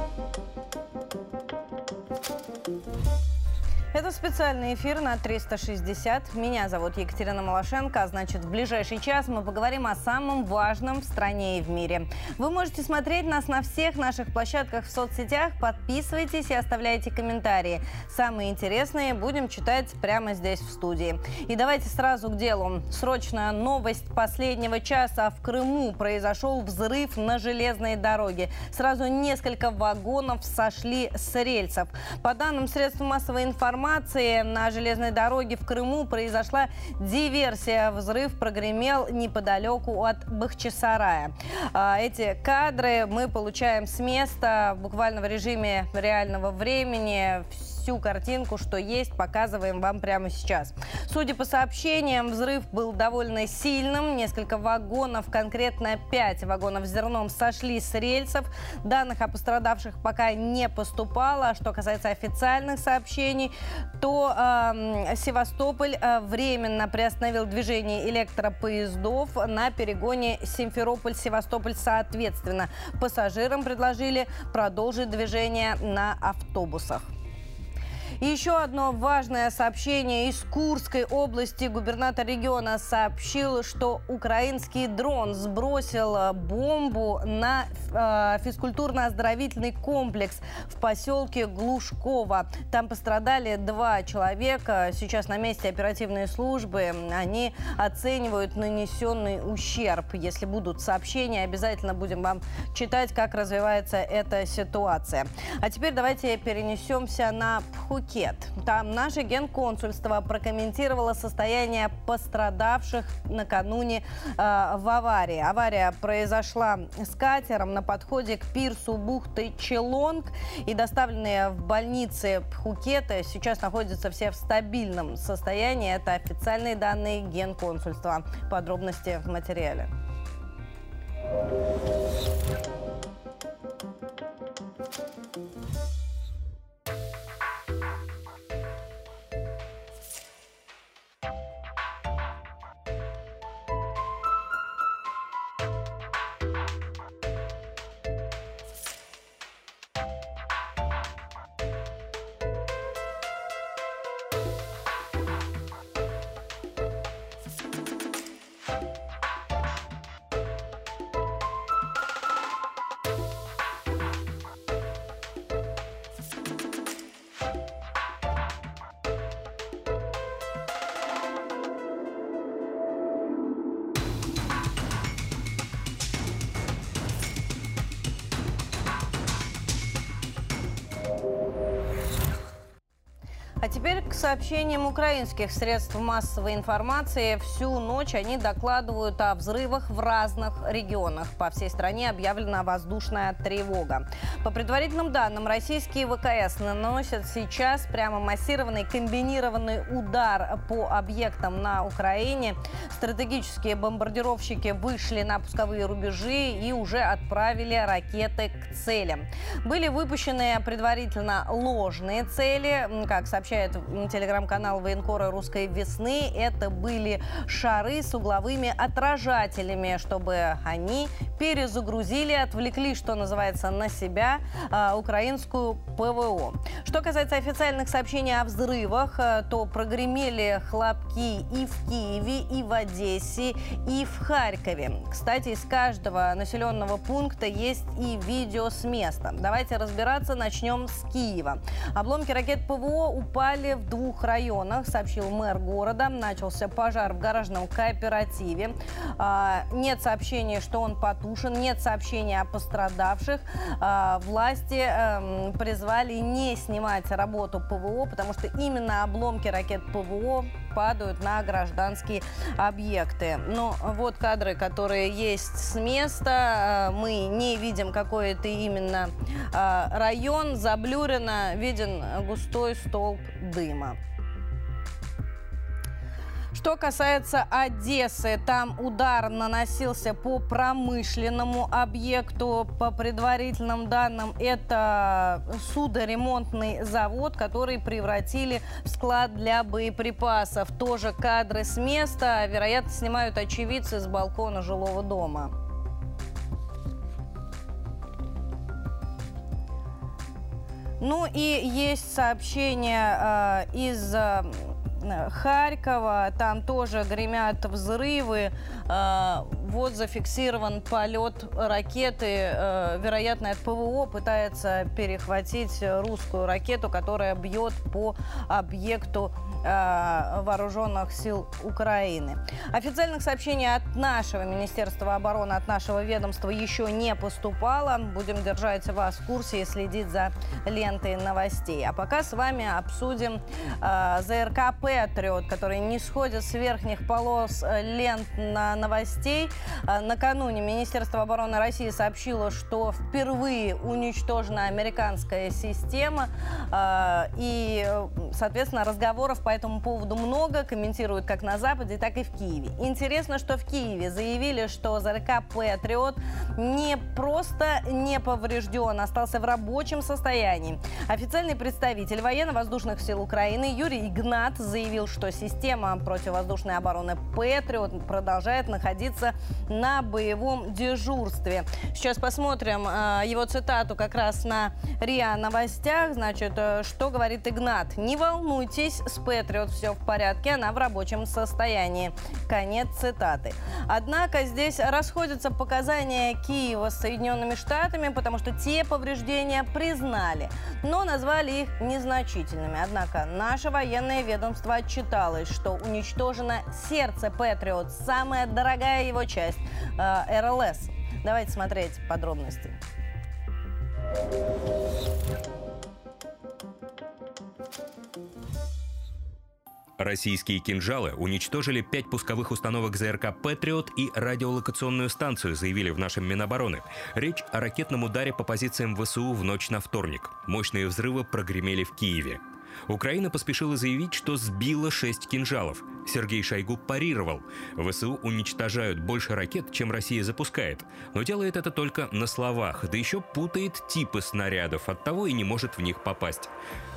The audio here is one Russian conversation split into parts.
Thank you. Это специальный эфир на 360. Меня зовут Екатерина Малашенко, а значит в ближайший час мы поговорим о самом важном в стране и в мире. Вы можете смотреть нас на всех наших площадках в соцсетях. Подписывайтесь и оставляйте комментарии. Самые интересные будем читать прямо здесь в студии. И давайте сразу к делу. Срочная новость последнего часа. В Крыму произошел взрыв на железной дороге. Сразу несколько вагонов сошли с рельсов. По данным средств массовой информации, информации, на железной дороге в Крыму произошла диверсия. Взрыв прогремел неподалеку от Бахчисарая. А, эти кадры мы получаем с места буквально в режиме реального времени всю картинку, что есть, показываем вам прямо сейчас. Судя по сообщениям, взрыв был довольно сильным. Несколько вагонов, конкретно 5 вагонов с зерном, сошли с рельсов. Данных о пострадавших пока не поступало. Что касается официальных сообщений, то э, Севастополь э, временно приостановил движение электропоездов на перегоне Симферополь-Севастополь соответственно. Пассажирам предложили продолжить движение на автобусах. Еще одно важное сообщение из Курской области. Губернатор региона сообщил, что украинский дрон сбросил э, бомбу на э, физкультурно-оздоровительный комплекс в поселке Глушково. Там пострадали два человека. Сейчас на месте оперативные службы. Они оценивают нанесенный ущерб. Если будут сообщения, обязательно будем вам читать, как развивается эта ситуация. А теперь давайте перенесемся на Пхукет. Пхукет. Там наше генконсульство прокомментировало состояние пострадавших накануне э, в аварии. Авария произошла с катером на подходе к пирсу бухты Челонг. И доставленные в больницы Пхукета сейчас находятся все в стабильном состоянии. Это официальные данные генконсульства. Подробности в материале. А сообщениям украинских средств массовой информации. Всю ночь они докладывают о взрывах в разных регионах. По всей стране объявлена воздушная тревога. По предварительным данным, российские ВКС наносят сейчас прямо массированный комбинированный удар по объектам на Украине. Стратегические бомбардировщики вышли на пусковые рубежи и уже отправили ракеты к целям. Были выпущены предварительно ложные цели, как сообщает телеграм-канал военкора «Русской весны», это были шары с угловыми отражателями, чтобы они перезагрузили, отвлекли, что называется, на себя э, украинскую ПВО. Что касается официальных сообщений о взрывах, э, то прогремели хлопки и в Киеве, и в Одессе, и в Харькове. Кстати, из каждого населенного пункта есть и видео с места. Давайте разбираться. Начнем с Киева. Обломки ракет ПВО упали в двух районах, сообщил мэр города. Начался пожар в гаражном кооперативе. А, нет сообщения, что он потушен, нет сообщения о пострадавших. А, власти эм, призвали не снимать работу ПВО, потому что именно обломки ракет ПВО падают на гражданские объекты. Но вот кадры, которые есть с места. Э, мы не видим, какой это именно э, район. Заблюрено виден густой столб дыма. Что касается Одессы, там удар наносился по промышленному объекту. По предварительным данным, это судоремонтный завод, который превратили в склад для боеприпасов. Тоже кадры с места, вероятно, снимают очевидцы с балкона жилого дома. Ну и есть сообщение э, из э, Харькова, там тоже гремят взрывы. Э, вот зафиксирован полет ракеты, э, вероятно, от ПВО пытается перехватить русскую ракету, которая бьет по объекту Э, вооруженных сил Украины. Официальных сообщений от нашего Министерства обороны, от нашего ведомства еще не поступало. Будем держать вас в курсе и следить за лентой новостей. А пока с вами обсудим э, ЗРК «Патриот», который не сходит с верхних полос э, лент на новостей. Э, накануне Министерство обороны России сообщило, что впервые уничтожена американская система. Э, и, соответственно, разговоров по по этому поводу много, комментируют как на Западе, так и в Киеве. Интересно, что в Киеве заявили, что ЗРК «Патриот» не просто не поврежден, остался в рабочем состоянии. Официальный представитель военно-воздушных сил Украины Юрий Игнат заявил, что система противовоздушной обороны «Патриот» продолжает находиться на боевом дежурстве. Сейчас посмотрим э, его цитату как раз на РИА Новостях. Значит, э, что говорит Игнат? Не волнуйтесь, с «Патриот» Патриот все в порядке, она в рабочем состоянии. Конец цитаты. Однако здесь расходятся показания Киева с Соединенными Штатами, потому что те повреждения признали, но назвали их незначительными. Однако наше военное ведомство отчиталось, что уничтожено сердце Патриот, самая дорогая его часть э, РЛС. Давайте смотреть подробности. Российские кинжалы уничтожили пять пусковых установок ЗРК «Патриот» и радиолокационную станцию, заявили в нашем Минобороны. Речь о ракетном ударе по позициям ВСУ в ночь на вторник. Мощные взрывы прогремели в Киеве. Украина поспешила заявить, что сбила шесть кинжалов. Сергей Шойгу парировал. ВСУ уничтожают больше ракет, чем Россия запускает. Но делает это только на словах, да еще путает типы снарядов, оттого и не может в них попасть.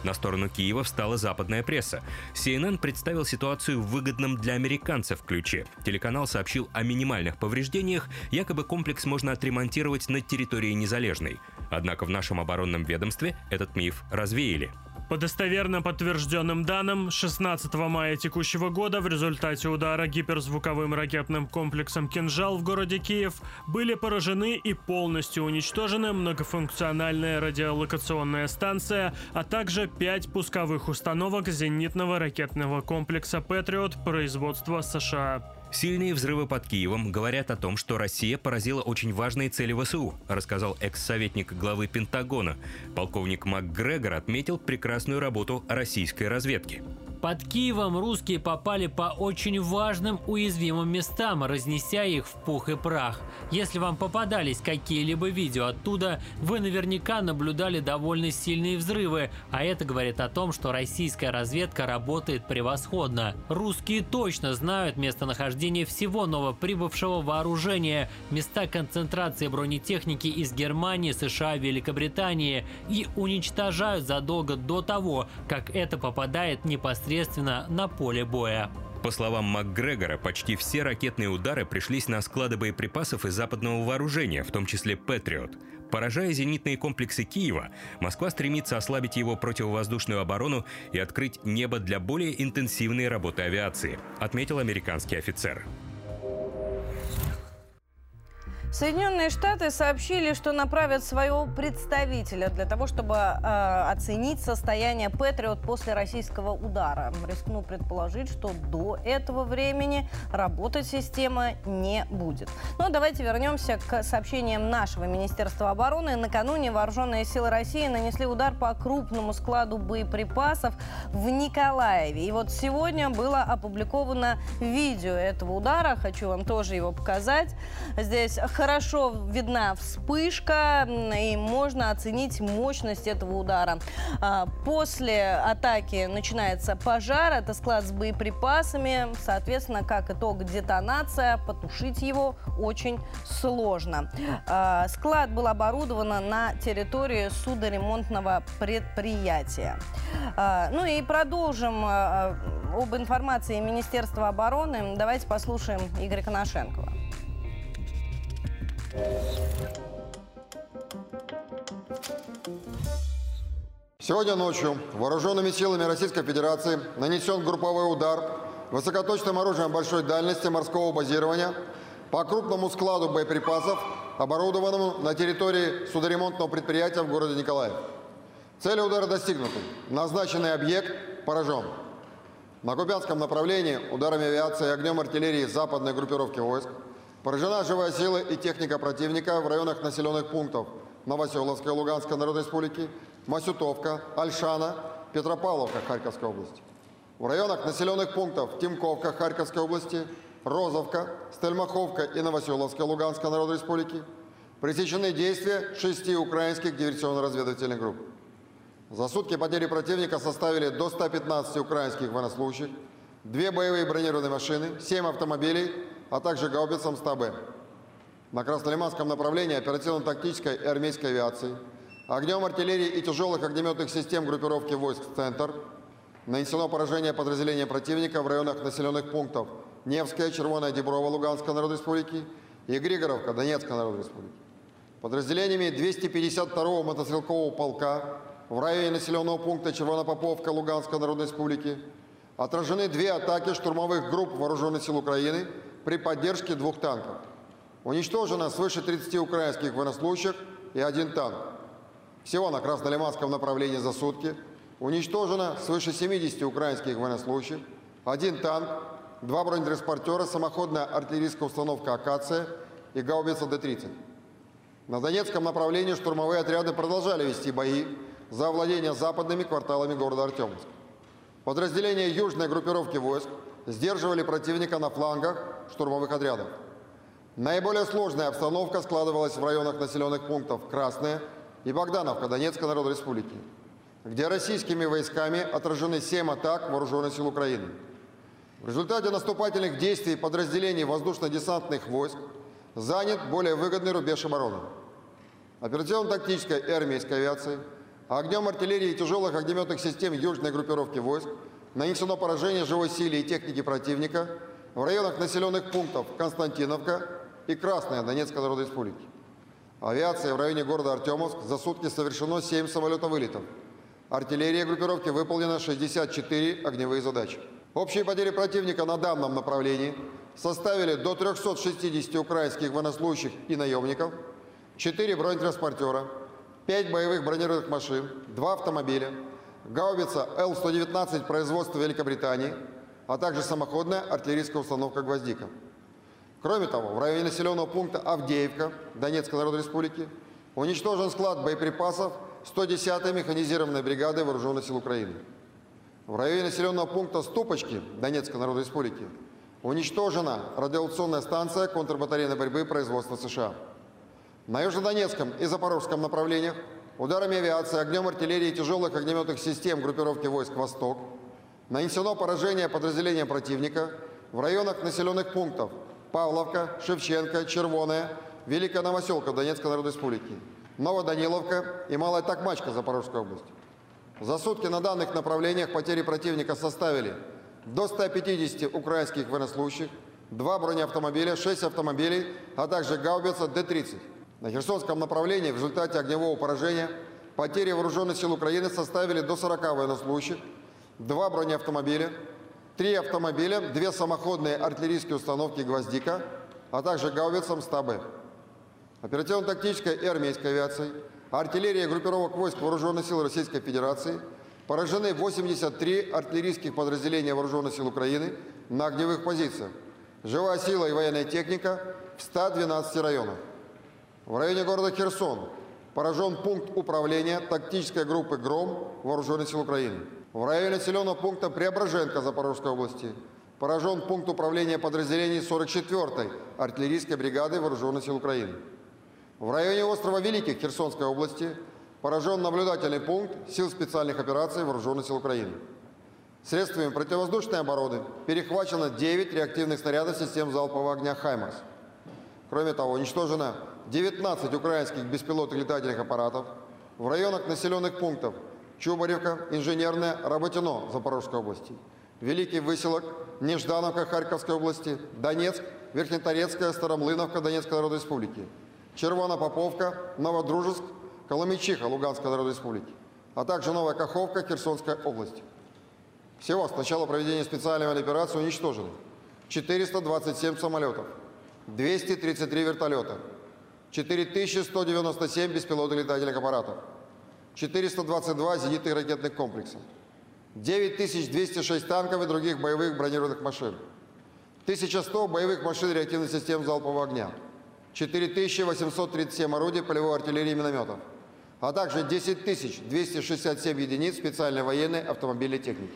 На сторону Киева встала западная пресса. CNN представил ситуацию в выгодном для американцев ключе. Телеканал сообщил о минимальных повреждениях, якобы комплекс можно отремонтировать на территории Незалежной. Однако в нашем оборонном ведомстве этот миф развеяли. По достоверно подтвержденным данным, 16 мая текущего года в результате удара гиперзвуковым ракетным комплексом «Кинжал» в городе Киев были поражены и полностью уничтожены многофункциональная радиолокационная станция, а также пять пусковых установок зенитного ракетного комплекса «Патриот» производства США. Сильные взрывы под Киевом говорят о том, что Россия поразила очень важные цели ВСУ, рассказал экс-советник главы Пентагона. Полковник МакГрегор отметил прекрасную работу российской разведки. Под Киевом русские попали по очень важным уязвимым местам, разнеся их в пух и прах. Если вам попадались какие-либо видео оттуда, вы наверняка наблюдали довольно сильные взрывы, а это говорит о том, что российская разведка работает превосходно. Русские точно знают местонахождение всего новоприбывшего вооружения, места концентрации бронетехники из Германии, США, Великобритании и уничтожают задолго до того, как это попадает непосредственно непосредственно на поле боя. По словам МакГрегора, почти все ракетные удары пришлись на склады боеприпасов и западного вооружения, в том числе «Патриот». Поражая зенитные комплексы Киева, Москва стремится ослабить его противовоздушную оборону и открыть небо для более интенсивной работы авиации, отметил американский офицер. Соединенные Штаты сообщили, что направят своего представителя для того, чтобы э, оценить состояние Патриот после российского удара. Рискну предположить, что до этого времени работать система не будет. Но давайте вернемся к сообщениям нашего Министерства обороны. Накануне вооруженные силы России нанесли удар по крупному складу боеприпасов в Николаеве. И вот сегодня было опубликовано видео этого удара. Хочу вам тоже его показать. Здесь хорошо видна вспышка, и можно оценить мощность этого удара. А, после атаки начинается пожар, это склад с боеприпасами, соответственно, как итог детонация, потушить его очень сложно. А, склад был оборудован на территории судоремонтного предприятия. А, ну и продолжим об информации Министерства обороны. Давайте послушаем Игоря Коношенкова. Сегодня ночью вооруженными силами Российской Федерации нанесен групповой удар высокоточным оружием большой дальности морского базирования по крупному складу боеприпасов, оборудованному на территории судоремонтного предприятия в городе Николаев. Цели удара достигнуты. Назначенный объект поражен. На Купянском направлении ударами авиации и огнем артиллерии западной группировки войск поражена живая сила и техника противника в районах населенных пунктов Новоселовской Луганской Народной Республики, Масютовка, Альшана, Петропавловка Харьковской области. В районах населенных пунктов Тимковка Харьковской области, Розовка, Стельмаховка и Новоселовская Луганской Народной Республики пресечены действия шести украинских диверсионно-разведывательных групп. За сутки потери противника составили до 115 украинских военнослужащих, две боевые бронированные машины, семь автомобилей, а также гаубицам 100Б. На Краснолиманском направлении оперативно-тактической и армейской авиации, огнем артиллерии и тяжелых огнеметных систем группировки войск «Центр» нанесено поражение подразделения противника в районах населенных пунктов Невская, Червоная, Деброва, Луганской Народной Республики и Григоровка, Донецкой Народной Республики. Подразделениями 252-го мотострелкового полка в районе населенного пункта Червонопоповка Луганской Народной Республики отражены две атаки штурмовых групп Вооруженных сил Украины при поддержке двух танков. Уничтожено свыше 30 украинских военнослужащих и один танк. Всего на Краснолиманском направлении за сутки уничтожено свыше 70 украинских военнослужащих, один танк, два бронетранспортера, самоходная артиллерийская установка «Акация» и гаубица Д-30. На Донецком направлении штурмовые отряды продолжали вести бои за овладение западными кварталами города Артемовск. Подразделения южной группировки войск сдерживали противника на флангах штурмовых отрядов. Наиболее сложная обстановка складывалась в районах населенных пунктов Красная и Богдановка Донецкой Народной Республики, где российскими войсками отражены 7 атак вооруженных сил Украины. В результате наступательных действий подразделений воздушно-десантных войск занят более выгодный рубеж обороны. Операционно-тактической и армейской авиации – Огнем артиллерии и тяжелых огнеметных систем южной группировки войск нанесено поражение живой силе и техники противника в районах населенных пунктов Константиновка и Красная Донецкой Народной Республики. Авиация в районе города Артемовск за сутки совершено 7 самолетовылетов. Артиллерия группировки выполнена 64 огневые задачи. Общие потери противника на данном направлении составили до 360 украинских военнослужащих и наемников, 4 бронетранспортера, 5 боевых бронированных машин, 2 автомобиля, гаубица Л-119 производства Великобритании, а также самоходная артиллерийская установка «Гвоздика». Кроме того, в районе населенного пункта Авдеевка Донецкой Народной Республики уничтожен склад боеприпасов 110-й механизированной бригады Вооруженных сил Украины. В районе населенного пункта Ступочки Донецкой Народной Республики уничтожена радиационная станция контрбатарейной борьбы производства США. На Южнодонецком и Запорожском направлениях ударами авиации, огнем артиллерии и тяжелых огнеметных систем группировки войск «Восток» нанесено поражение подразделениям противника в районах населенных пунктов Павловка, Шевченко, Червоная, Великая Новоселка Донецкой Народной Республики, Новоданиловка и Малая Токмачка Запорожской области. За сутки на данных направлениях потери противника составили до 150 украинских военнослужащих, два бронеавтомобиля, 6 автомобилей, а также гаубица Д-30. На Херсонском направлении в результате огневого поражения потери вооруженных сил Украины составили до 40 военнослужащих, два бронеавтомобиля, три автомобиля, две самоходные артиллерийские установки «Гвоздика», а также гаубицам 100Б. Оперативно-тактической и армейской авиацией, артиллерия группировок войск Вооруженных сил Российской Федерации поражены 83 артиллерийских подразделения Вооруженных сил Украины на огневых позициях. Живая сила и военная техника в 112 районах. В районе города Херсон поражен пункт управления тактической группы «Гром» Вооруженных сил Украины. В районе населенного пункта Преображенка Запорожской области поражен пункт управления подразделений 44-й артиллерийской бригады Вооруженных сил Украины. В районе острова Великих Херсонской области поражен наблюдательный пункт сил специальных операций Вооруженных сил Украины. Средствами противовоздушной обороны перехвачено 9 реактивных снарядов систем залпового огня «Хаймарс». Кроме того, уничтожено 19 украинских беспилотных летательных аппаратов в районах населенных пунктов Чубаревка, Инженерная, Работино Запорожской области, Великий Выселок, Неждановка Харьковской области, Донецк, Верхнеторецкая, Старомлыновка Донецкой Народной Республики, Червонопоповка, Новодружеск, Коломичиха Луганской Народной Республики, а также Новая Каховка, Херсонская область. Всего с начала проведения специальной операции уничтожены 427 самолетов, 233 вертолета, 4197 беспилотных летательных аппаратов, 422 зенитных ракетных комплекса, 9206 танков и других боевых бронированных машин, 1100 боевых машин реактивных систем залпового огня, 4837 орудий полевой артиллерии и минометов, а также 10 267 единиц специальной военной автомобильной техники.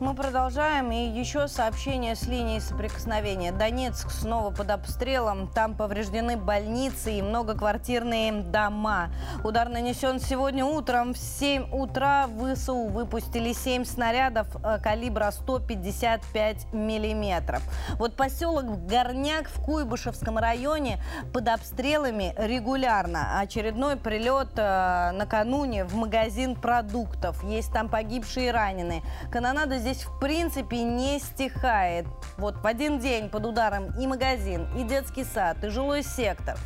Мы продолжаем. И еще сообщение с линии соприкосновения. Донецк снова под обстрелом. Там повреждены больницы и многоквартирные дома. Удар нанесен сегодня утром. В 7 утра ВСУ выпустили 7 снарядов э, калибра 155 миллиметров. Вот поселок Горняк в Куйбышевском районе под обстрелами регулярно. Очередной прилет э, накануне в магазин продуктов. Есть там погибшие и раненые. Канонада здесь в принципе не стихает. Вот в один день под ударом и магазин, и детский сад, и жилой сектор.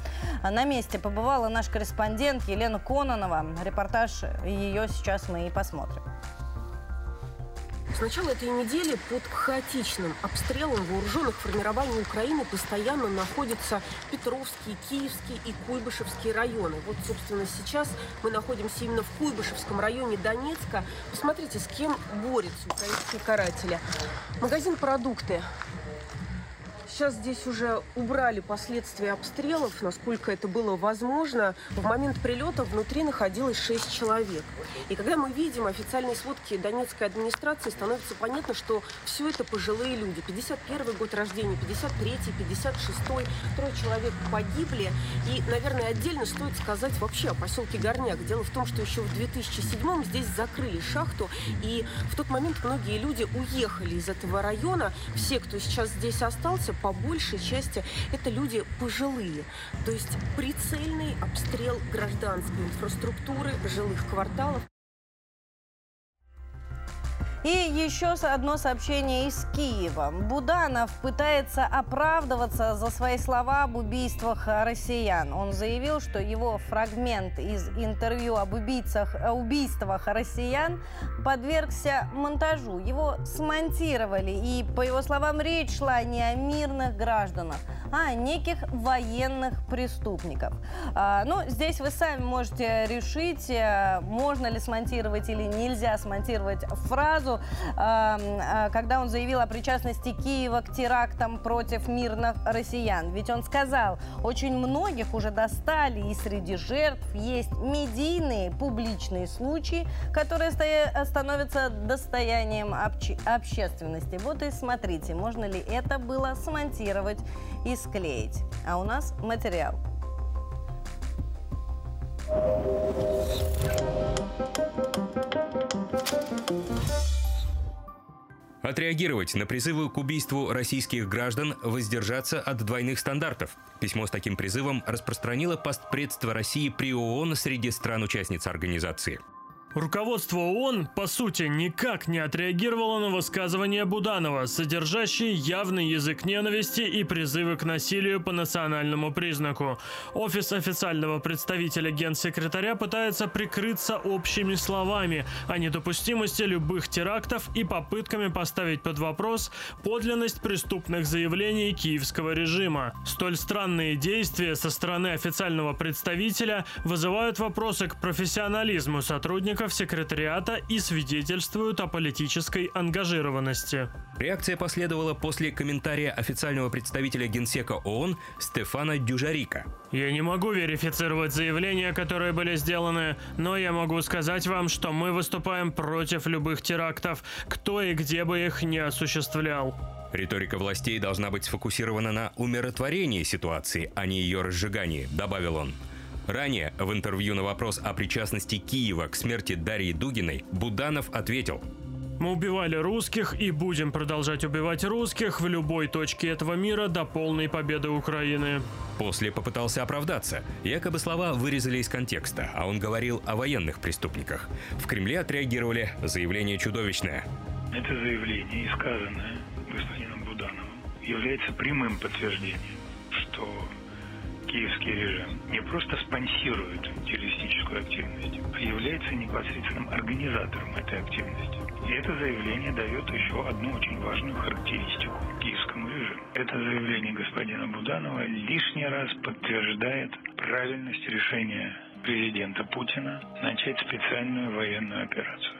На месте побывала наш корреспондент Елена Кононова. Репортаж ее сейчас мы и посмотрим. С начала этой недели под хаотичным обстрелом вооруженных формирований Украины постоянно находятся Петровские, Киевские и Куйбышевские районы. Вот, собственно, сейчас мы находимся именно в Куйбышевском районе Донецка. Посмотрите, с кем борются украинские каратели. Магазин «Продукты» Сейчас здесь уже убрали последствия обстрелов, насколько это было возможно. В момент прилета внутри находилось 6 человек. И когда мы видим официальные сводки Донецкой администрации, становится понятно, что все это пожилые люди. 51 год рождения, 53-й, 56-й. Трое человек погибли. И, наверное, отдельно стоит сказать вообще о поселке Горняк. Дело в том, что еще в 2007-м здесь закрыли шахту. И в тот момент многие люди уехали из этого района. Все, кто сейчас здесь остался, по большей части это люди пожилые. То есть прицельный обстрел гражданской инфраструктуры, жилых кварталов. И еще одно сообщение из Киева. Буданов пытается оправдываться за свои слова об убийствах россиян. Он заявил, что его фрагмент из интервью об убийцах, убийствах россиян подвергся монтажу. Его смонтировали, и, по его словам, речь шла не о мирных гражданах, а неких военных преступников. А, ну, здесь вы сами можете решить, э, можно ли смонтировать или нельзя смонтировать фразу фразу, а, когда он заявил о причастности Киева к терактам против мирных россиян. Ведь он сказал, очень многих уже достали, и среди жертв есть медийные, публичные случаи, которые становятся достоянием общественности. Вот и смотрите, можно ли это было смонтировать и склеить. А у нас материал. Отреагировать на призывы к убийству российских граждан, воздержаться от двойных стандартов. Письмо с таким призывом распространило постпредство России при ООН среди стран-участниц организации. Руководство ООН, по сути, никак не отреагировало на высказывания Буданова, содержащие явный язык ненависти и призывы к насилию по национальному признаку. Офис официального представителя генсекретаря пытается прикрыться общими словами о недопустимости любых терактов и попытками поставить под вопрос подлинность преступных заявлений киевского режима. Столь странные действия со стороны официального представителя вызывают вопросы к профессионализму сотрудников сотрудников секретариата и свидетельствуют о политической ангажированности. Реакция последовала после комментария официального представителя Генсека ООН Стефана Дюжарика. Я не могу верифицировать заявления, которые были сделаны, но я могу сказать вам, что мы выступаем против любых терактов, кто и где бы их не осуществлял. Риторика властей должна быть сфокусирована на умиротворении ситуации, а не ее разжигании, добавил он. Ранее в интервью на вопрос о причастности Киева к смерти Дарьи Дугиной Буданов ответил мы убивали русских и будем продолжать убивать русских в любой точке этого мира до полной победы Украины. После попытался оправдаться. Якобы слова вырезали из контекста, а он говорил о военных преступниках. В Кремле отреагировали «заявление чудовищное». Это заявление, и сказанное господином Будановым, является прямым подтверждением, что киевский режим не просто спонсирует террористическую активность, а является непосредственным организатором этой активности. И это заявление дает еще одну очень важную характеристику киевскому режиму. Это заявление господина Буданова лишний раз подтверждает правильность решения президента Путина начать специальную военную операцию.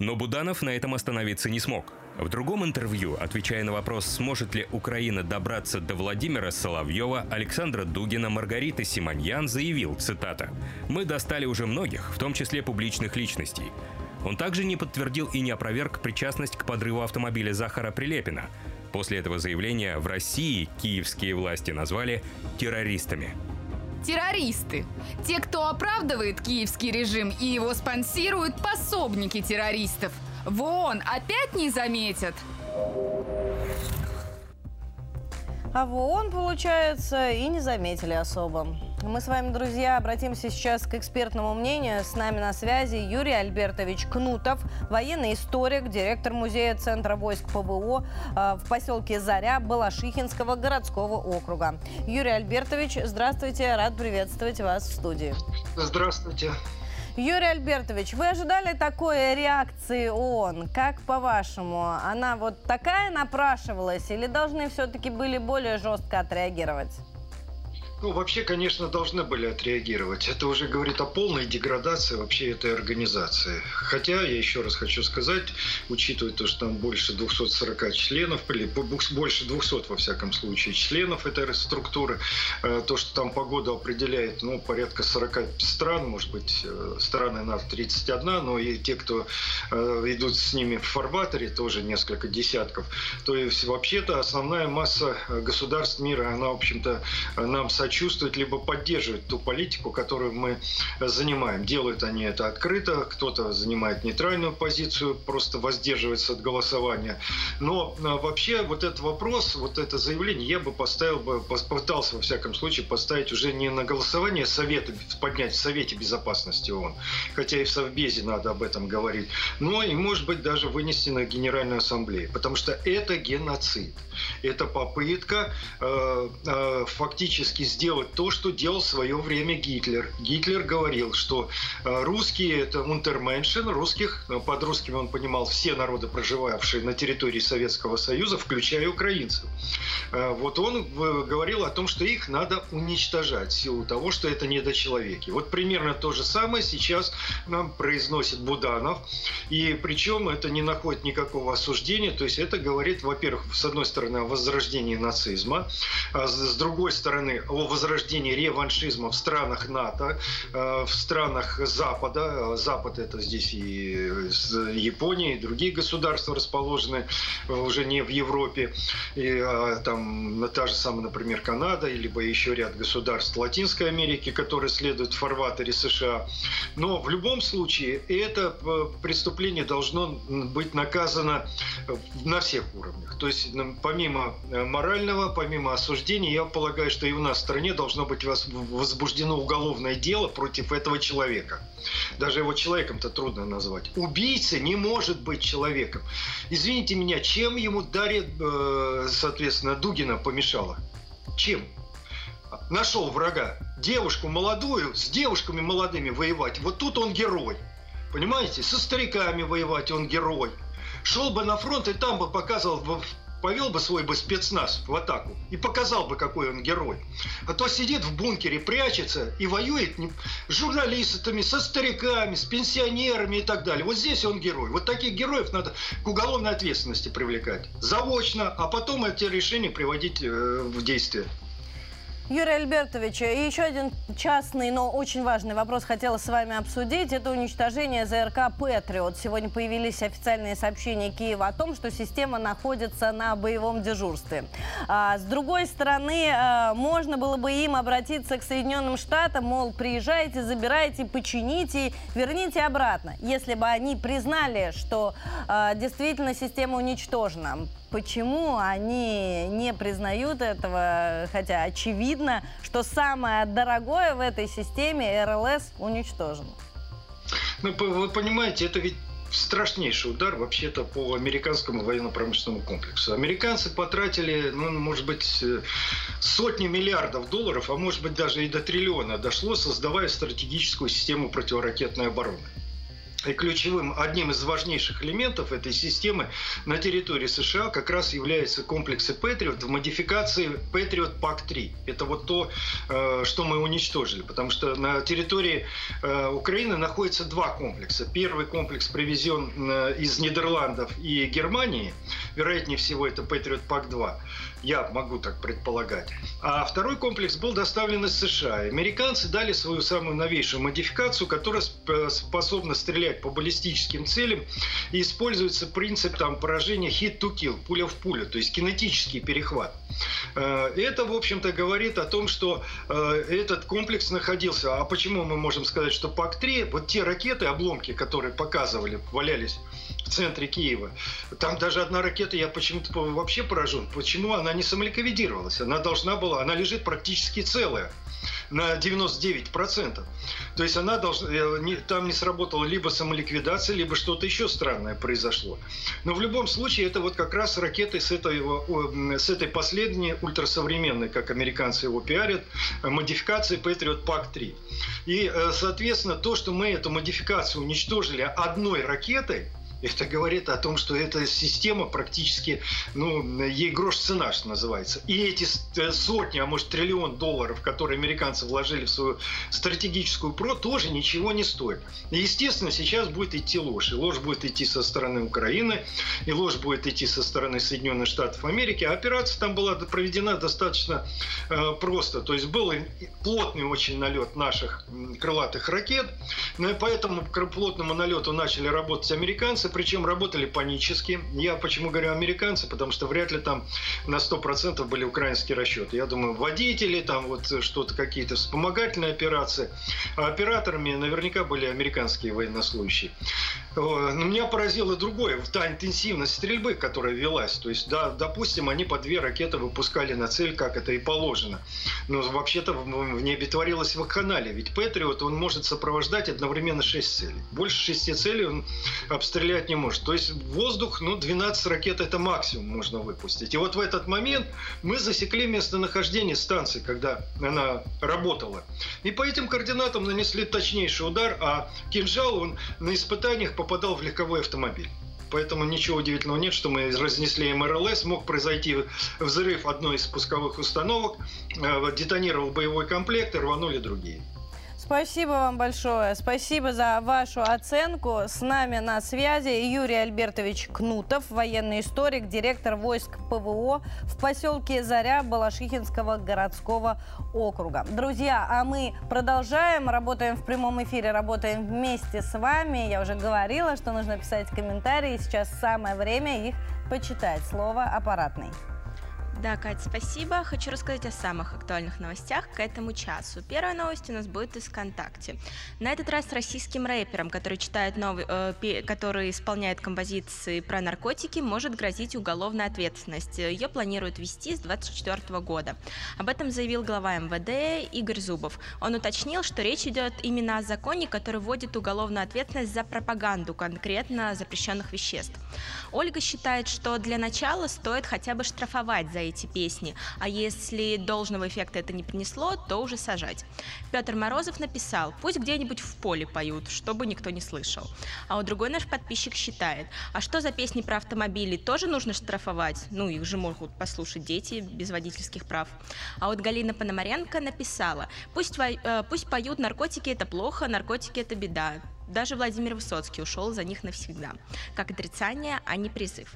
Но Буданов на этом остановиться не смог. В другом интервью, отвечая на вопрос, сможет ли Украина добраться до Владимира Соловьева, Александра Дугина, Маргариты Симоньян заявил, цитата, «Мы достали уже многих, в том числе публичных личностей. Он также не подтвердил и не опроверг причастность к подрыву автомобиля Захара Прилепина. После этого заявления в России киевские власти назвали террористами. Террористы. Те, кто оправдывает киевский режим и его спонсируют, пособники террористов. В ООН опять не заметят? А в ООН, получается, и не заметили особо. Мы с вами, друзья, обратимся сейчас к экспертному мнению. С нами на связи Юрий Альбертович Кнутов, военный историк, директор музея Центра войск ПВО э, в поселке Заря Балашихинского городского округа. Юрий Альбертович, здравствуйте, рад приветствовать вас в студии. Здравствуйте. Юрий Альбертович, вы ожидали такой реакции ООН? Как по-вашему, она вот такая напрашивалась или должны все-таки были более жестко отреагировать? Ну, вообще, конечно, должны были отреагировать. Это уже говорит о полной деградации вообще этой организации. Хотя, я еще раз хочу сказать, учитывая то, что там больше 240 членов, или больше 200, во всяком случае, членов этой структуры, э, то, что там погода определяет, ну, порядка 40 стран, может быть, э, страны НАТО 31, но и те, кто э, идут с ними в фарватере, тоже несколько десятков. То есть, вообще-то, основная масса государств мира, она, в общем-то, нам сочувствует сочувствовать, либо поддерживать ту политику, которую мы занимаем. Делают они это открыто, кто-то занимает нейтральную позицию, просто воздерживается от голосования. Но а, вообще вот этот вопрос, вот это заявление я бы поставил бы, попытался во всяком случае поставить уже не на голосование Совета, поднять в Совете Безопасности ООН, хотя и в Совбезе надо об этом говорить, но и может быть даже вынести на Генеральную Ассамблею, потому что это геноцид. Это попытка э, э, фактически сделать то, что делал в свое время Гитлер. Гитлер говорил, что э, русские это унтерменшен, русских, э, под русскими он понимал все народы, проживавшие на территории Советского Союза, включая украинцев. Э, вот он говорил о том, что их надо уничтожать в силу того, что это недочеловеки. Вот примерно то же самое сейчас нам произносит Буданов. И причем это не находит никакого осуждения. То есть это говорит, во-первых, с одной стороны, о возрождении нацизма, а с другой стороны, о возрождении реваншизма в странах НАТО, э, в странах Запада. Запад это здесь и Япония, и другие государства расположены уже не в Европе. И, а, там та же самая, например, Канада, либо еще ряд государств Латинской Америки, которые следуют в фарватере США. Но в любом случае это э, преступление должно быть наказано на всех уровнях. То есть помимо морального, помимо осуждения, я полагаю, что и у нас в стране должно быть возбуждено уголовное дело против этого человека. Даже его человеком-то трудно назвать. Убийца не может быть человеком. Извините меня, чем ему Дарья, э, соответственно, Дугина помешала? Чем? Нашел врага. Девушку молодую с девушками молодыми воевать. Вот тут он герой. Понимаете? Со стариками воевать он герой. Шел бы на фронт и там бы показывал повел бы свой бы спецназ в атаку и показал бы, какой он герой. А то сидит в бункере, прячется и воюет с журналистами, со стариками, с пенсионерами и так далее. Вот здесь он герой. Вот таких героев надо к уголовной ответственности привлекать. Заочно, а потом эти решения приводить э, в действие. Юрий Альбертович, и еще один частный, но очень важный вопрос хотела с вами обсудить. Это уничтожение ЗРК «Патриот». Сегодня появились официальные сообщения Киева о том, что система находится на боевом дежурстве. А, с другой стороны, а, можно было бы им обратиться к Соединенным Штатам, мол, приезжайте, забирайте, почините, верните обратно. Если бы они признали, что а, действительно система уничтожена почему они не признают этого, хотя очевидно, что самое дорогое в этой системе РЛС уничтожено. Ну, вы понимаете, это ведь страшнейший удар вообще-то по американскому военно-промышленному комплексу. Американцы потратили, ну, может быть, э, сотни миллиардов долларов, а может быть даже и до триллиона дошло, создавая стратегическую систему противоракетной обороны. И ключевым, одним из важнейших элементов этой системы на территории США как раз является комплексы Patriot в модификации Patriot PAC-3. Это вот то, э, что мы уничтожили, потому что на территории э, Украины находится два комплекса. Первый комплекс привезен э, из Нидерландов и Германии, вероятнее всего это Patriot PAC-2, я могу так предполагать. А второй комплекс был доставлен из США. Американцы дали свою самую новейшую модификацию, которая способна стрелять по баллистическим целям и используется принцип там, поражения hit to kill, пуля в пулю, то есть кинетический перехват. Э, это, в общем-то, говорит о том, что э, этот комплекс находился. А почему мы можем сказать, что ПАК-3, вот те ракеты, обломки, которые показывали, валялись в центре Киева. Там даже одна ракета, я почему-то вообще поражен. Почему она не самоликвидировалась? Она должна была, она лежит практически целая на 99%. То есть она должна, э, там не сработала либо самоликвидация, либо что-то еще странное произошло. Но в любом случае это вот как раз ракеты с этой, с этой последней ультрасовременной, как американцы его пиарят, модификации Patriot PAC-3. И, э, соответственно, то, что мы эту модификацию уничтожили одной ракетой, это говорит о том, что эта система практически, ну, ей грош цена, что называется. И эти э, сотни, а может триллион долларов, которые американцы вложили в свою стратегическую ПРО, тоже ничего не стоит. И, естественно, сейчас будет идти ложь. И ложь будет идти со стороны Украины, и ложь будет идти со стороны Соединенных Штатов Америки. А операция там была проведена достаточно э, просто. То есть был плотный очень налет наших крылатых ракет. И поэтому к плотному налету начали работать американцы причем работали панически. Я почему говорю американцы, потому что вряд ли там на 100% были украинские расчеты. Я думаю, водители, там вот что-то, какие-то вспомогательные операции. А операторами наверняка были американские военнослужащие. Но меня поразило другое, та интенсивность стрельбы, которая велась. То есть, да, допустим, они по две ракеты выпускали на цель, как это и положено. Но вообще-то в небе творилось вакханалия. Ведь Патриот, он может сопровождать одновременно шесть целей. Больше шести целей он обстрелять летать не может. То есть воздух, ну, 12 ракет это максимум можно выпустить. И вот в этот момент мы засекли местонахождение станции, когда она работала. И по этим координатам нанесли точнейший удар, а кинжал, он на испытаниях попадал в легковой автомобиль. Поэтому ничего удивительного нет, что мы разнесли МРЛС. Мог произойти взрыв одной из спусковых установок, э, детонировал боевой комплект и рванули другие. Спасибо вам большое. Спасибо за вашу оценку. С нами на связи Юрий Альбертович Кнутов, военный историк, директор войск ПВО в поселке Заря Балашихинского городского округа. Друзья, а мы продолжаем, работаем в прямом эфире, работаем вместе с вами. Я уже говорила, что нужно писать комментарии. Сейчас самое время их почитать. Слово аппаратный. Да, Катя, спасибо. Хочу рассказать о самых актуальных новостях к этому часу. Первая новость у нас будет из ВКонтакте. На этот раз российским рэперам, который читает новый, э, который исполняет композиции про наркотики, может грозить уголовная ответственность. Ее планируют вести с 2024 года. Об этом заявил глава МВД Игорь Зубов. Он уточнил, что речь идет именно о законе, который вводит уголовную ответственность за пропаганду конкретно запрещенных веществ. Ольга считает, что для начала стоит хотя бы штрафовать за эти эти песни, а если должного эффекта это не принесло, то уже сажать. Петр Морозов написал, пусть где-нибудь в поле поют, чтобы никто не слышал. А вот другой наш подписчик считает, а что за песни про автомобили, тоже нужно штрафовать? Ну, их же могут послушать дети без водительских прав. А вот Галина Пономаренко написала, пусть, э, пусть поют, наркотики это плохо, наркотики это беда. Даже Владимир Высоцкий ушел за них навсегда. Как отрицание, а не призыв.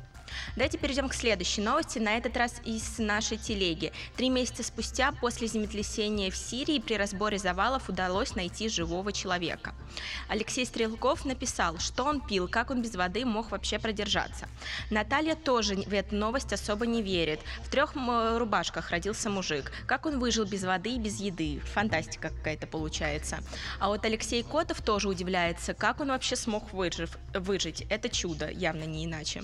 Давайте перейдем к следующей новости, на этот раз из нашей телеги. Три месяца спустя после землетрясения в Сирии при разборе завалов удалось найти живого человека. Алексей Стрелков написал, что он пил, как он без воды мог вообще продержаться. Наталья тоже в эту новость особо не верит. В трех рубашках родился мужик. Как он выжил без воды и без еды? Фантастика какая-то получается. А вот Алексей Котов тоже удивляется, как он вообще смог выжив, выжить. Это чудо, явно не иначе.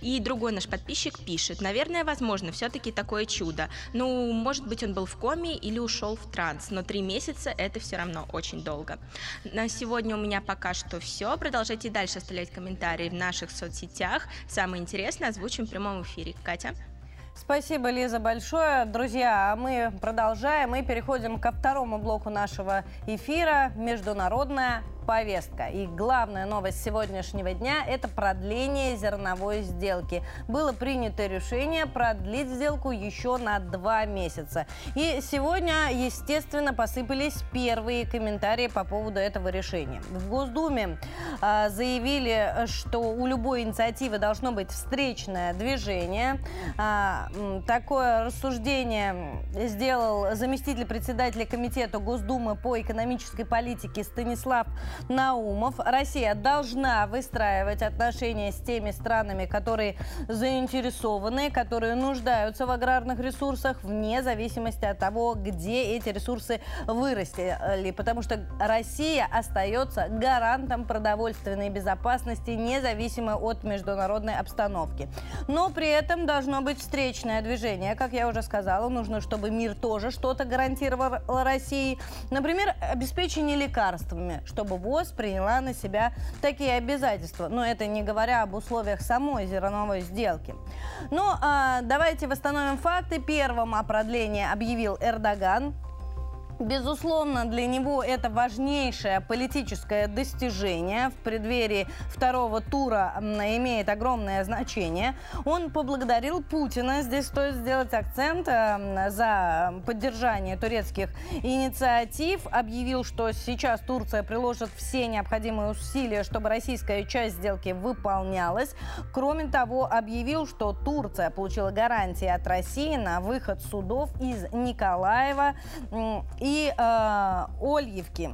И другой наш подписчик пишет, наверное, возможно, все-таки такое чудо. Ну, может быть, он был в коме или ушел в транс, но три месяца это все равно очень долго. На сегодня у меня пока что все. Продолжайте дальше оставлять комментарии в наших соцсетях. Самое интересное озвучим в прямом эфире. Катя? Спасибо, Лиза, большое. Друзья, а мы продолжаем и переходим ко второму блоку нашего эфира «Международная повестка. И главная новость сегодняшнего дня – это продление зерновой сделки. Было принято решение продлить сделку еще на два месяца. И сегодня, естественно, посыпались первые комментарии по поводу этого решения. В Госдуме э, заявили, что у любой инициативы должно быть встречное движение. Э, такое рассуждение сделал заместитель председателя Комитета Госдумы по экономической политике Станислав Наумов. Россия должна выстраивать отношения с теми странами, которые заинтересованы, которые нуждаются в аграрных ресурсах, вне зависимости от того, где эти ресурсы вырастили. Потому что Россия остается гарантом продовольственной безопасности, независимо от международной обстановки. Но при этом должно быть встречное движение. Как я уже сказала, нужно, чтобы мир тоже что-то гарантировал России. Например, обеспечение лекарствами, чтобы ВОЗ приняла на себя такие обязательства. Но это не говоря об условиях самой зерновой сделки. Но ну, а, давайте восстановим факты. Первым о продлении объявил Эрдоган. Безусловно, для него это важнейшее политическое достижение в преддверии второго тура имеет огромное значение. Он поблагодарил Путина, здесь стоит сделать акцент, э, за поддержание турецких инициатив. Объявил, что сейчас Турция приложит все необходимые усилия, чтобы российская часть сделки выполнялась. Кроме того, объявил, что Турция получила гарантии от России на выход судов из Николаева и и э, Ольевки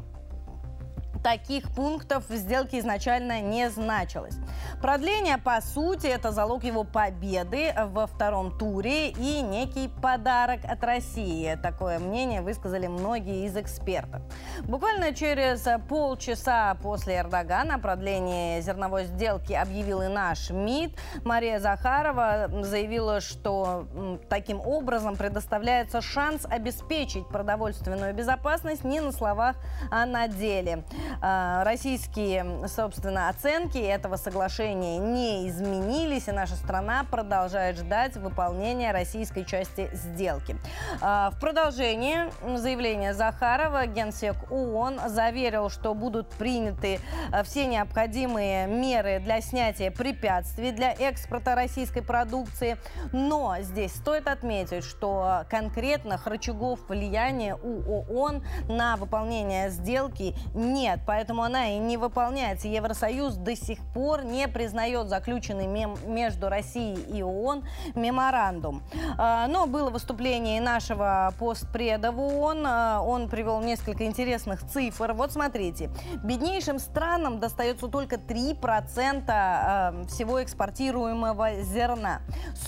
таких пунктов в сделке изначально не значилось. Продление, по сути, это залог его победы во втором туре и некий подарок от России. Такое мнение высказали многие из экспертов. Буквально через полчаса после Эрдогана продление зерновой сделки объявил и наш МИД. Мария Захарова заявила, что таким образом предоставляется шанс обеспечить продовольственную безопасность не на словах, а на деле. А, российские, собственно, оценки этого соглашения не изменились, и наша страна продолжает ждать выполнения российской части сделки. А, в продолжении заявления Захарова генсек ООН заверил, что будут приняты а, все необходимые меры для снятия препятствий для экспорта российской продукции. Но здесь стоит отметить, что конкретных рычагов влияния у ООН на выполнение сделки нет поэтому она и не выполняется. Евросоюз до сих пор не признает заключенный между Россией и ООН меморандум. А, но было выступление нашего постпреда в ООН. А, он привел несколько интересных цифр. Вот смотрите. Беднейшим странам достается только 3% а, всего экспортируемого зерна.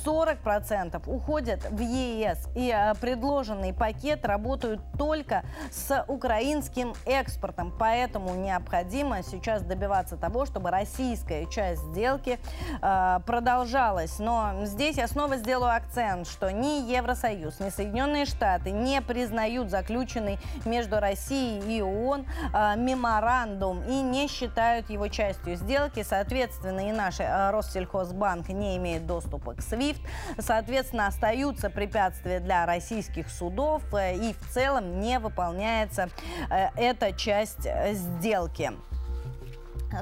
40% уходят в ЕС. И предложенный пакет работают только с украинским экспортом. Поэтому необходимо сейчас добиваться того, чтобы российская часть сделки э, продолжалась. Но здесь я снова сделаю акцент, что ни Евросоюз, ни Соединенные Штаты не признают заключенный между Россией и ООН э, меморандум и не считают его частью сделки. Соответственно, и наш э, Россельхозбанк не имеет доступа к SWIFT. Соответственно, остаются препятствия для российских судов э, и в целом не выполняется э, эта часть сделки сделки.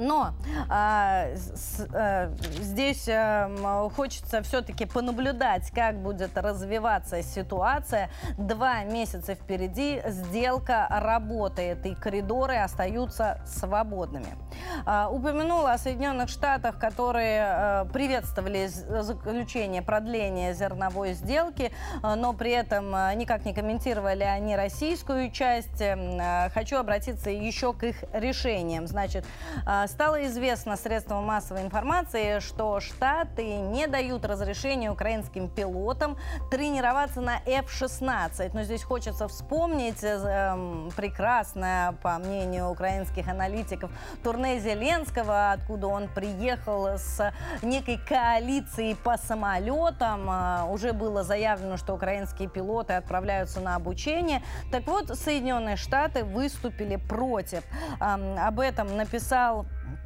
Но а, с, а, здесь а, хочется все-таки понаблюдать, как будет развиваться ситуация. Два месяца впереди сделка работает, и коридоры остаются свободными. А, упомянула о Соединенных Штатах, которые а, приветствовали заключение продления зерновой сделки, а, но при этом а, никак не комментировали они российскую часть. А, хочу обратиться еще к их решениям. Значит, а, Стало известно средствам массовой информации, что Штаты не дают разрешения украинским пилотам тренироваться на F-16. Но здесь хочется вспомнить э, прекрасное, по мнению украинских аналитиков, турне Зеленского, откуда он приехал с некой коалицией по самолетам. Э, уже было заявлено, что украинские пилоты отправляются на обучение. Так вот, Соединенные Штаты выступили против. Об этом написал Well,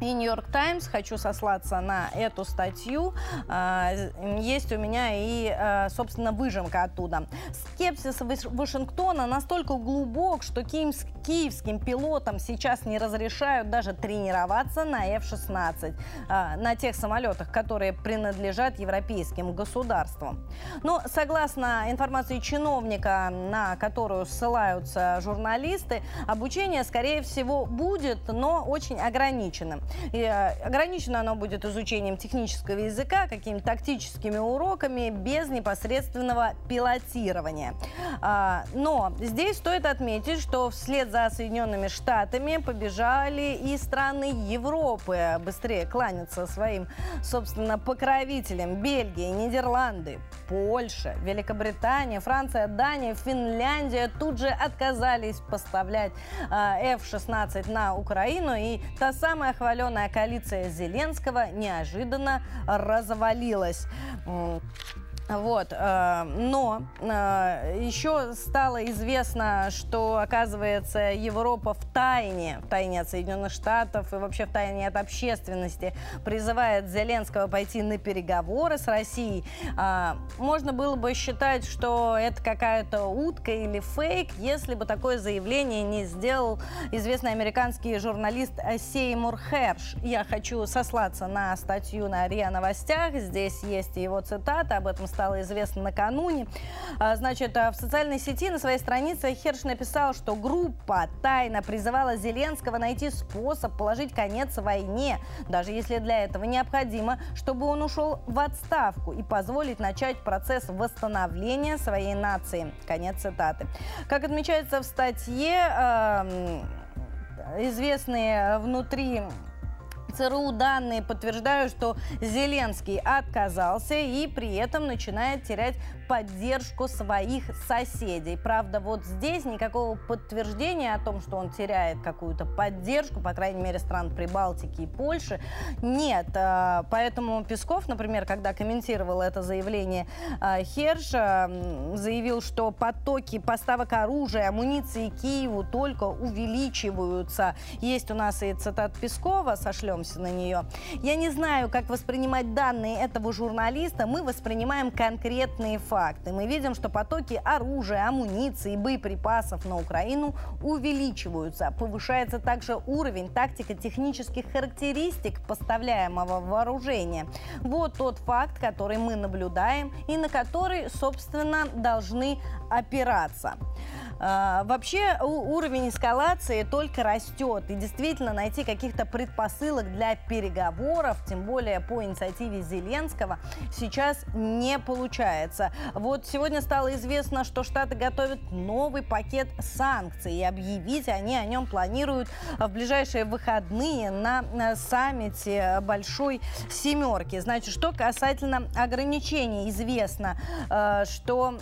и Нью-Йорк Таймс, хочу сослаться на эту статью. А, есть у меня и, а, собственно, выжимка оттуда. Скепсис Вашингтона настолько глубок, что киевским пилотам сейчас не разрешают даже тренироваться на F-16, а, на тех самолетах, которые принадлежат европейским государствам. Но, согласно информации чиновника, на которую ссылаются журналисты, обучение, скорее всего, будет, но очень ограниченным. И э, ограничено оно будет изучением технического языка, какими-то тактическими уроками, без непосредственного пилотирования. А, но здесь стоит отметить, что вслед за Соединенными Штатами побежали и страны Европы быстрее кланяться своим, собственно, покровителям. Бельгия, Нидерланды, Польша, Великобритания, Франция, Дания, Финляндия тут же отказались поставлять F-16 на Украину. И та самая хваленая хваленая коалиция Зеленского неожиданно развалилась. Вот, э, но э, еще стало известно, что, оказывается, Европа в тайне, в тайне от Соединенных Штатов и вообще в тайне от общественности призывает Зеленского пойти на переговоры с Россией. Э, можно было бы считать, что это какая-то утка или фейк, если бы такое заявление не сделал известный американский журналист Сеймур Херш. Я хочу сослаться на статью на РИА Новостях. Здесь есть его цитата, об этом стало известно накануне. А, значит, а, в социальной сети на своей странице Херш написал, что группа тайно призывала Зеленского найти способ положить конец войне, даже если для этого необходимо, чтобы он ушел в отставку и позволить начать процесс восстановления своей нации. Конец цитаты. Как отмечается в статье, известные внутри ЦРУ данные подтверждают, что Зеленский отказался и при этом начинает терять поддержку своих соседей. Правда, вот здесь никакого подтверждения о том, что он теряет какую-то поддержку, по крайней мере, стран Прибалтики и Польши, нет. А, поэтому Песков, например, когда комментировал это заявление а, Херша, заявил, что потоки поставок оружия, амуниции Киеву только увеличиваются. Есть у нас и цитат Пескова, сошлемся на нее. Я не знаю, как воспринимать данные этого журналиста. Мы воспринимаем конкретные факты факты. Мы видим, что потоки оружия, амуниции, боеприпасов на Украину увеличиваются. Повышается также уровень тактико-технических характеристик поставляемого вооружения. Вот тот факт, который мы наблюдаем и на который, собственно, должны опираться. А, вообще уровень эскалации только растет. И действительно найти каких-то предпосылок для переговоров, тем более по инициативе Зеленского, сейчас не получается. Вот сегодня стало известно, что Штаты готовят новый пакет санкций. И объявить они о нем планируют в ближайшие выходные на саммите Большой Семерки. Значит, что касательно ограничений, известно, э, что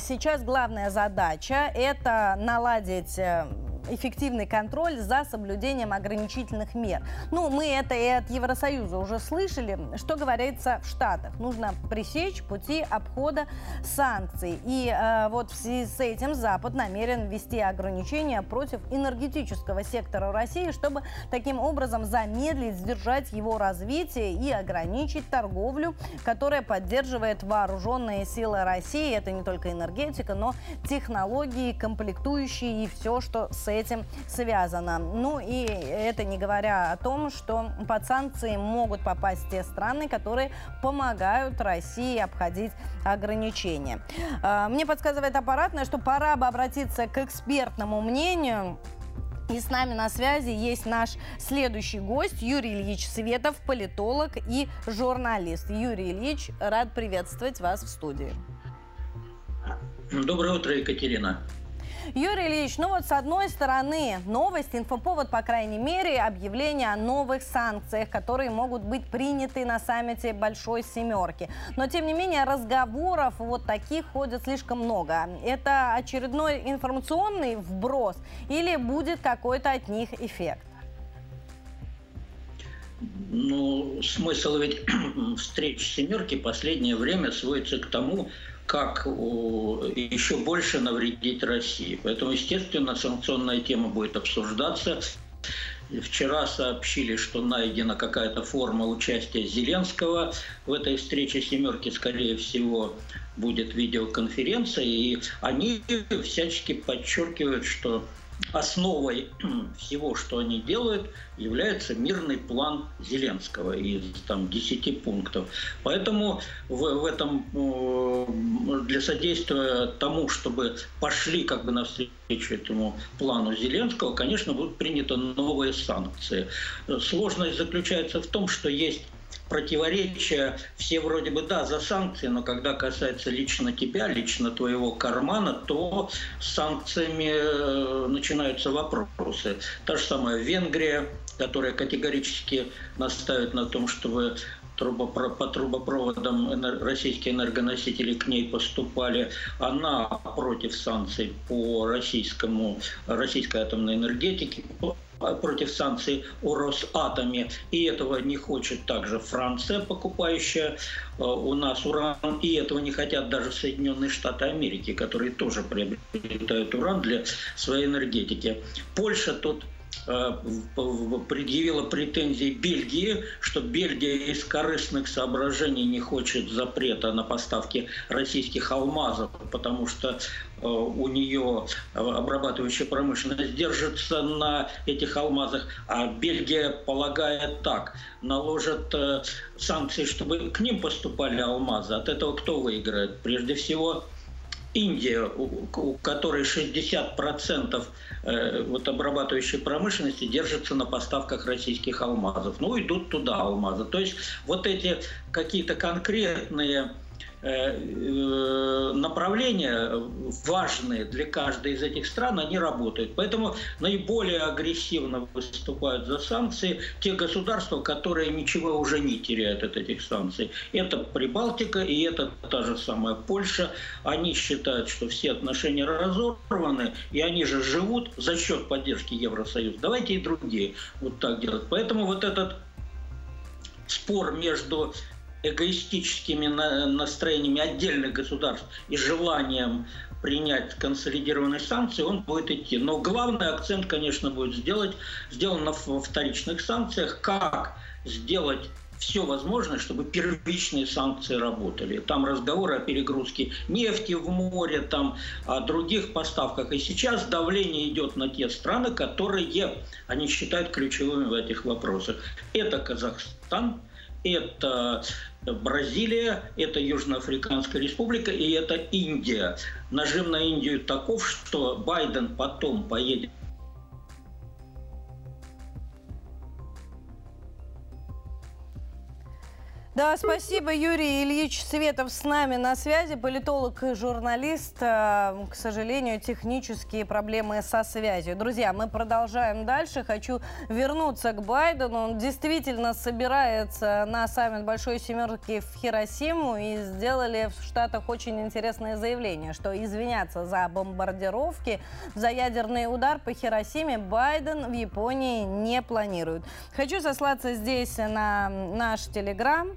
сейчас главная задача – это наладить э, эффективный контроль за соблюдением ограничительных мер. Ну, мы это и от Евросоюза уже слышали. Что говорится в Штатах? Нужно пресечь пути обхода санкций. И э, вот в связи с этим Запад намерен ввести ограничения против энергетического сектора России, чтобы таким образом замедлить, сдержать его развитие и ограничить торговлю, которая поддерживает вооруженные силы России. Это не только энергетика, но технологии, комплектующие и все, что с этим связано. Ну и это не говоря о том, что под санкции могут попасть те страны, которые помогают России обходить ограничения. А, мне подсказывает аппаратное, что пора бы обратиться к экспертному мнению. И с нами на связи есть наш следующий гость Юрий Ильич Светов, политолог и журналист. Юрий Ильич, рад приветствовать вас в студии. Доброе утро, Екатерина. Юрий Ильич, ну вот с одной стороны новость, инфоповод, по крайней мере, объявление о новых санкциях, которые могут быть приняты на саммите Большой Семерки. Но, тем не менее, разговоров вот таких ходят слишком много. Это очередной информационный вброс или будет какой-то от них эффект? Ну, смысл ведь встреч семерки последнее время сводится к тому, как еще больше навредить России. Поэтому, естественно, санкционная тема будет обсуждаться. Вчера сообщили, что найдена какая-то форма участия Зеленского в этой встрече семерки, скорее всего, будет видеоконференция, и они всячески подчеркивают, что основой всего, что они делают, является мирный план Зеленского из там, 10 пунктов. Поэтому в, в этом э, для содействия тому, чтобы пошли как бы навстречу этому плану Зеленского, конечно, будут приняты новые санкции. Сложность заключается в том, что есть противоречия, все вроде бы, да, за санкции, но когда касается лично тебя, лично твоего кармана, то с санкциями э, начинаются вопросы. Та же самая Венгрия, которая категорически настаивает на том, чтобы по трубопроводам российские энергоносители к ней поступали. Она против санкций по российскому, российской атомной энергетике, против санкций о Росатоме. И этого не хочет также Франция, покупающая э, у нас уран. И этого не хотят даже Соединенные Штаты Америки, которые тоже приобретают уран для своей энергетики. Польша тут Э, предъявила претензии Бельгии, что Бельгия из корыстных соображений не хочет запрета на поставки российских алмазов, потому что э, у нее обрабатывающая промышленность держится на этих алмазах, а Бельгия полагает так, наложат э, санкции, чтобы к ним поступали алмазы. От этого кто выиграет? Прежде всего Индия, у которой 60% э, вот обрабатывающей промышленности держится на поставках российских алмазов. Ну, идут туда алмазы. То есть вот эти какие-то конкретные направления важные для каждой из этих стран, они работают. Поэтому наиболее агрессивно выступают за санкции те государства, которые ничего уже не теряют от этих санкций. Это Прибалтика и это та же самая Польша. Они считают, что все отношения разорваны, и они же живут за счет поддержки Евросоюза. Давайте и другие вот так делать. Поэтому вот этот спор между эгоистическими настроениями отдельных государств и желанием принять консолидированные санкции, он будет идти. Но главный акцент, конечно, будет сделать, сделан на вторичных санкциях, как сделать все возможное, чтобы первичные санкции работали. Там разговоры о перегрузке нефти в море, там о других поставках. И сейчас давление идет на те страны, которые они считают ключевыми в этих вопросах. Это Казахстан, это Бразилия, это Южноафриканская республика и это Индия. Нажим на Индию таков, что Байден потом поедет Да, спасибо, Юрий Ильич Светов с нами на связи, политолог и журналист. Э, к сожалению, технические проблемы со связью. Друзья, мы продолжаем дальше. Хочу вернуться к Байдену. Он действительно собирается на саммит Большой Семерки в Хиросиму и сделали в Штатах очень интересное заявление, что извиняться за бомбардировки, за ядерный удар по Хиросиме Байден в Японии не планирует. Хочу сослаться здесь на наш телеграм.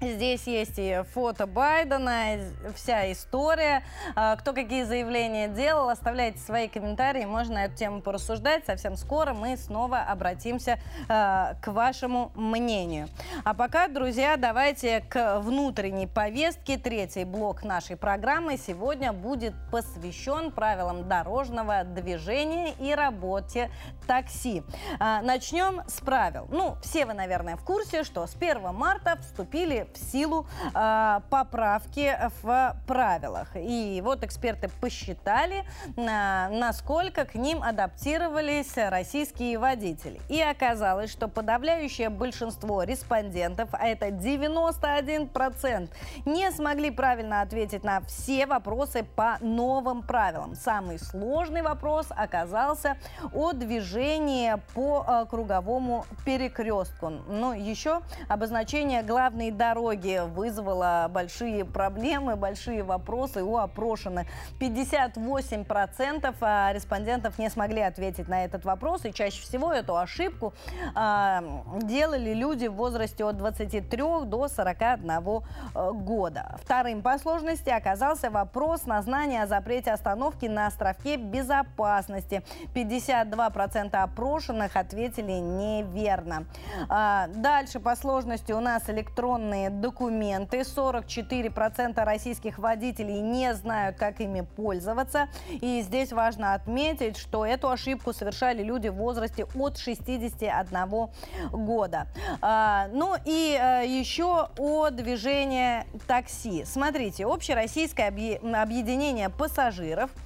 Здесь есть и фото Байдена, вся история, а, кто какие заявления делал. Оставляйте свои комментарии, можно на эту тему порассуждать. Совсем скоро мы снова обратимся а, к вашему мнению. А пока, друзья, давайте к внутренней повестке. Третий блок нашей программы сегодня будет посвящен правилам дорожного движения и работе такси. А, начнем с правил. Ну, все вы, наверное, в курсе, что с 1 марта вступили в силу э, поправки в правилах. И вот эксперты посчитали, э, насколько к ним адаптировались российские водители. И оказалось, что подавляющее большинство респондентов, а это 91%, не смогли правильно ответить на все вопросы по новым правилам. Самый сложный вопрос оказался о движении по э, круговому перекрестку. Но еще обозначение главной дороги вызвало большие проблемы, большие вопросы у опрошенных. 58% э, респондентов не смогли ответить на этот вопрос, и чаще всего эту ошибку э, делали люди в возрасте от 23 до 41 э, года. Вторым по сложности оказался вопрос на знание о запрете остановки на островке безопасности. 52% опрошенных ответили неверно. А, дальше по сложности у нас электронные документы. 44% российских водителей не знают, как ими пользоваться. И здесь важно отметить, что эту ошибку совершали люди в возрасте от 61 года. А, ну и а, еще о движении такси. Смотрите, общероссийское объединение пассажиров –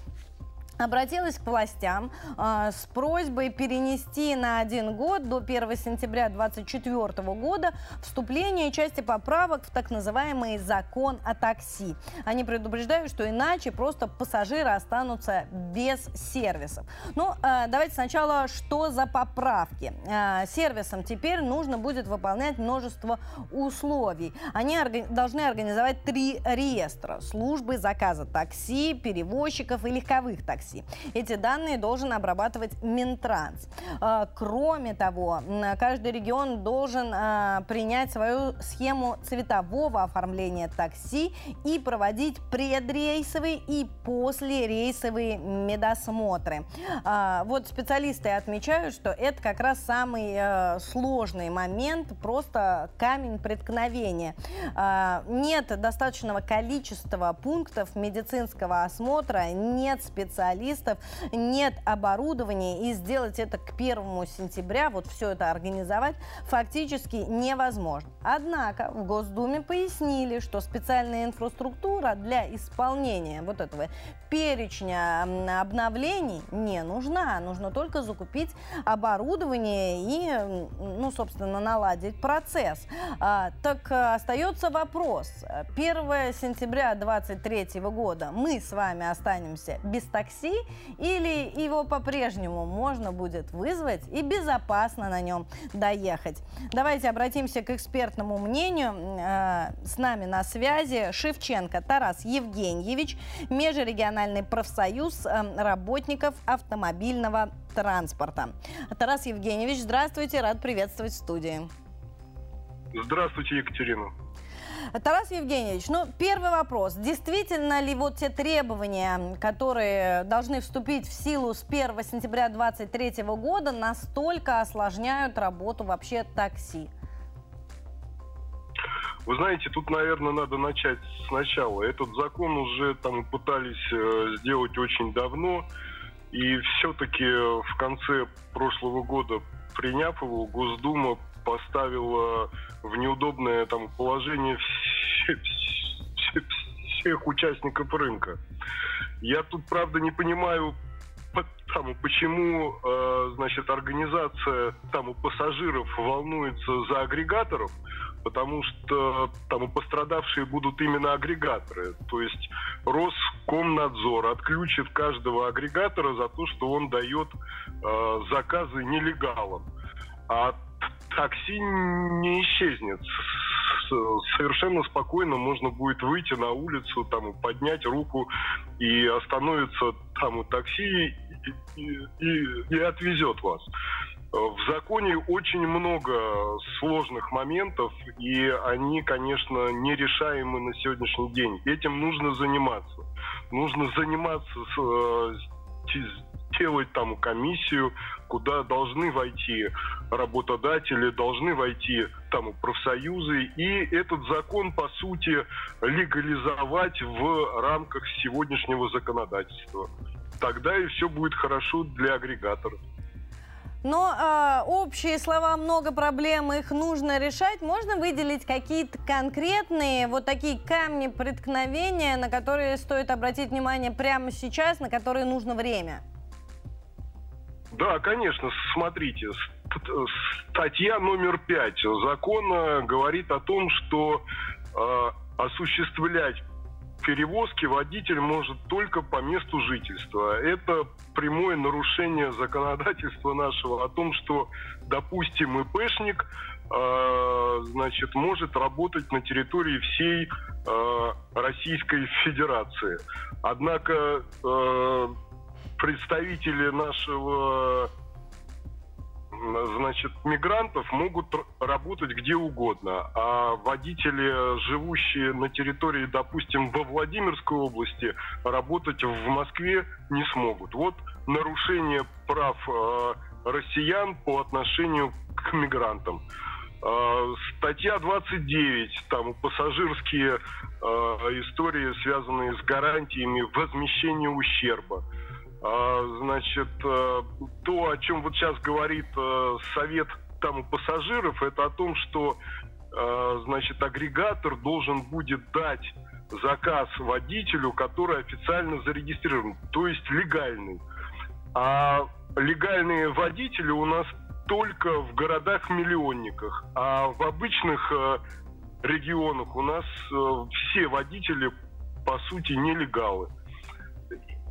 обратилась к властям э, с просьбой перенести на один год до 1 сентября 2024 года вступление части поправок в так называемый закон о такси. Они предупреждают, что иначе просто пассажиры останутся без сервисов. Ну, э, давайте сначала, что за поправки. Э, сервисам теперь нужно будет выполнять множество условий. Они орга должны организовать три реестра. Службы заказа такси, перевозчиков и легковых такси такси. Эти данные должен обрабатывать Минтранс. А, кроме того, каждый регион должен а, принять свою схему цветового оформления такси и проводить предрейсовые и послерейсовые медосмотры. А, вот специалисты отмечают, что это как раз самый э, сложный момент, просто камень преткновения. Нет достаточного количества пунктов медицинского осмотра, нет специалистов специалистов, нет оборудования, и сделать это к 1 сентября, вот все это организовать, фактически невозможно. Однако в Госдуме пояснили, что специальная инфраструктура для исполнения вот этого перечня обновлений не нужна. Нужно только закупить оборудование и, ну, собственно, наладить процесс. А, так э, остается вопрос. 1 сентября 2023 года мы с вами останемся без такси такси, или его по-прежнему можно будет вызвать и безопасно на нем доехать. Давайте обратимся к экспертному мнению. Э, с нами на связи Шевченко Тарас Евгеньевич, Межрегиональный профсоюз э, работников автомобильного транспорта. Тарас Евгеньевич, здравствуйте, рад приветствовать в студии. Здравствуйте, Екатерина. Тарас Евгеньевич, ну, первый вопрос. Действительно ли вот те требования, которые должны вступить в силу с 1 сентября 2023 года, настолько осложняют работу вообще такси? Вы знаете, тут, наверное, надо начать сначала. Этот закон уже там пытались э, сделать очень давно, и все-таки в конце прошлого года, приняв его, Госдума поставила в неудобное там положение всех участников рынка. Я тут, правда, не понимаю, там, почему, э, значит, организация там у пассажиров волнуется за агрегаторов, потому что там пострадавшие будут именно агрегаторы. То есть Роскомнадзор отключит каждого агрегатора за то, что он дает э, заказы нелегалам. А такси не исчезнет. Совершенно спокойно можно будет выйти на улицу, там, поднять руку и остановиться там у такси и, и, и отвезет вас. В законе очень много сложных моментов, и они, конечно, нерешаемы на сегодняшний день. Этим нужно заниматься. Нужно заниматься с, э, делать там комиссию, куда должны войти работодатели, должны войти там профсоюзы. И этот закон, по сути, легализовать в рамках сегодняшнего законодательства. Тогда и все будет хорошо для агрегаторов. Но э, общие слова, много проблем, их нужно решать. Можно выделить какие-то конкретные вот такие камни преткновения, на которые стоит обратить внимание прямо сейчас, на которые нужно время? Да, конечно, смотрите, статья номер пять закона говорит о том, что э, осуществлять перевозки водитель может только по месту жительства. Это прямое нарушение законодательства нашего о том, что, допустим, ИПшник э, значит, может работать на территории всей э, Российской Федерации. Однако э, представители нашего значит, мигрантов могут работать где угодно, а водители, живущие на территории, допустим, во Владимирской области, работать в Москве не смогут. Вот нарушение прав э, россиян по отношению к мигрантам. Э, статья 29, там пассажирские э, истории, связанные с гарантиями возмещения ущерба. А, значит, э, то, о чем вот сейчас говорит э, совет там у пассажиров, это о том, что, э, значит, агрегатор должен будет дать заказ водителю, который официально зарегистрирован, то есть легальный. А легальные водители у нас только в городах-миллионниках, а в обычных регионах у нас все водители, по сути, нелегалы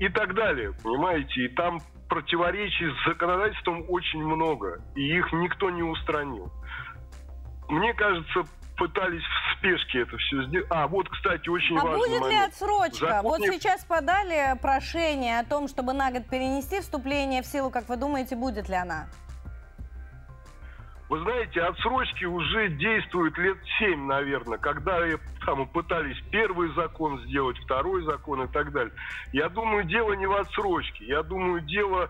и так далее, понимаете? И там противоречий с законодательством очень много, и их никто не устранил. Мне кажется, пытались в спешке это все сделать. А, вот, кстати, очень а важный будет момент. ли отсрочка? Закон Вот сейчас подали прошение о том, чтобы на год перенести вступление в силу. Как вы думаете, будет ли она? Вы знаете, отсрочки уже действуют лет семь, наверное, когда там пытались первый закон сделать, второй закон и так далее. Я думаю, дело не в отсрочке. Я думаю, дело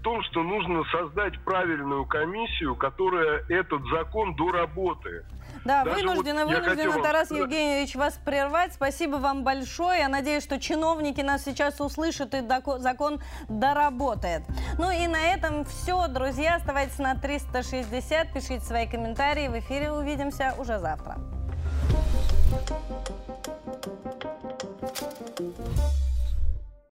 в том, что нужно создать правильную комиссию, которая этот закон доработает. Да, Даже вынуждены, вот вынуждены, Тарас вам... Евгеньевич, вас прервать. Спасибо вам большое. Я надеюсь, что чиновники нас сейчас услышат и закон доработает. Ну и на этом все, друзья. Оставайтесь на 360, пишите свои комментарии. В эфире увидимся уже завтра. Thank you.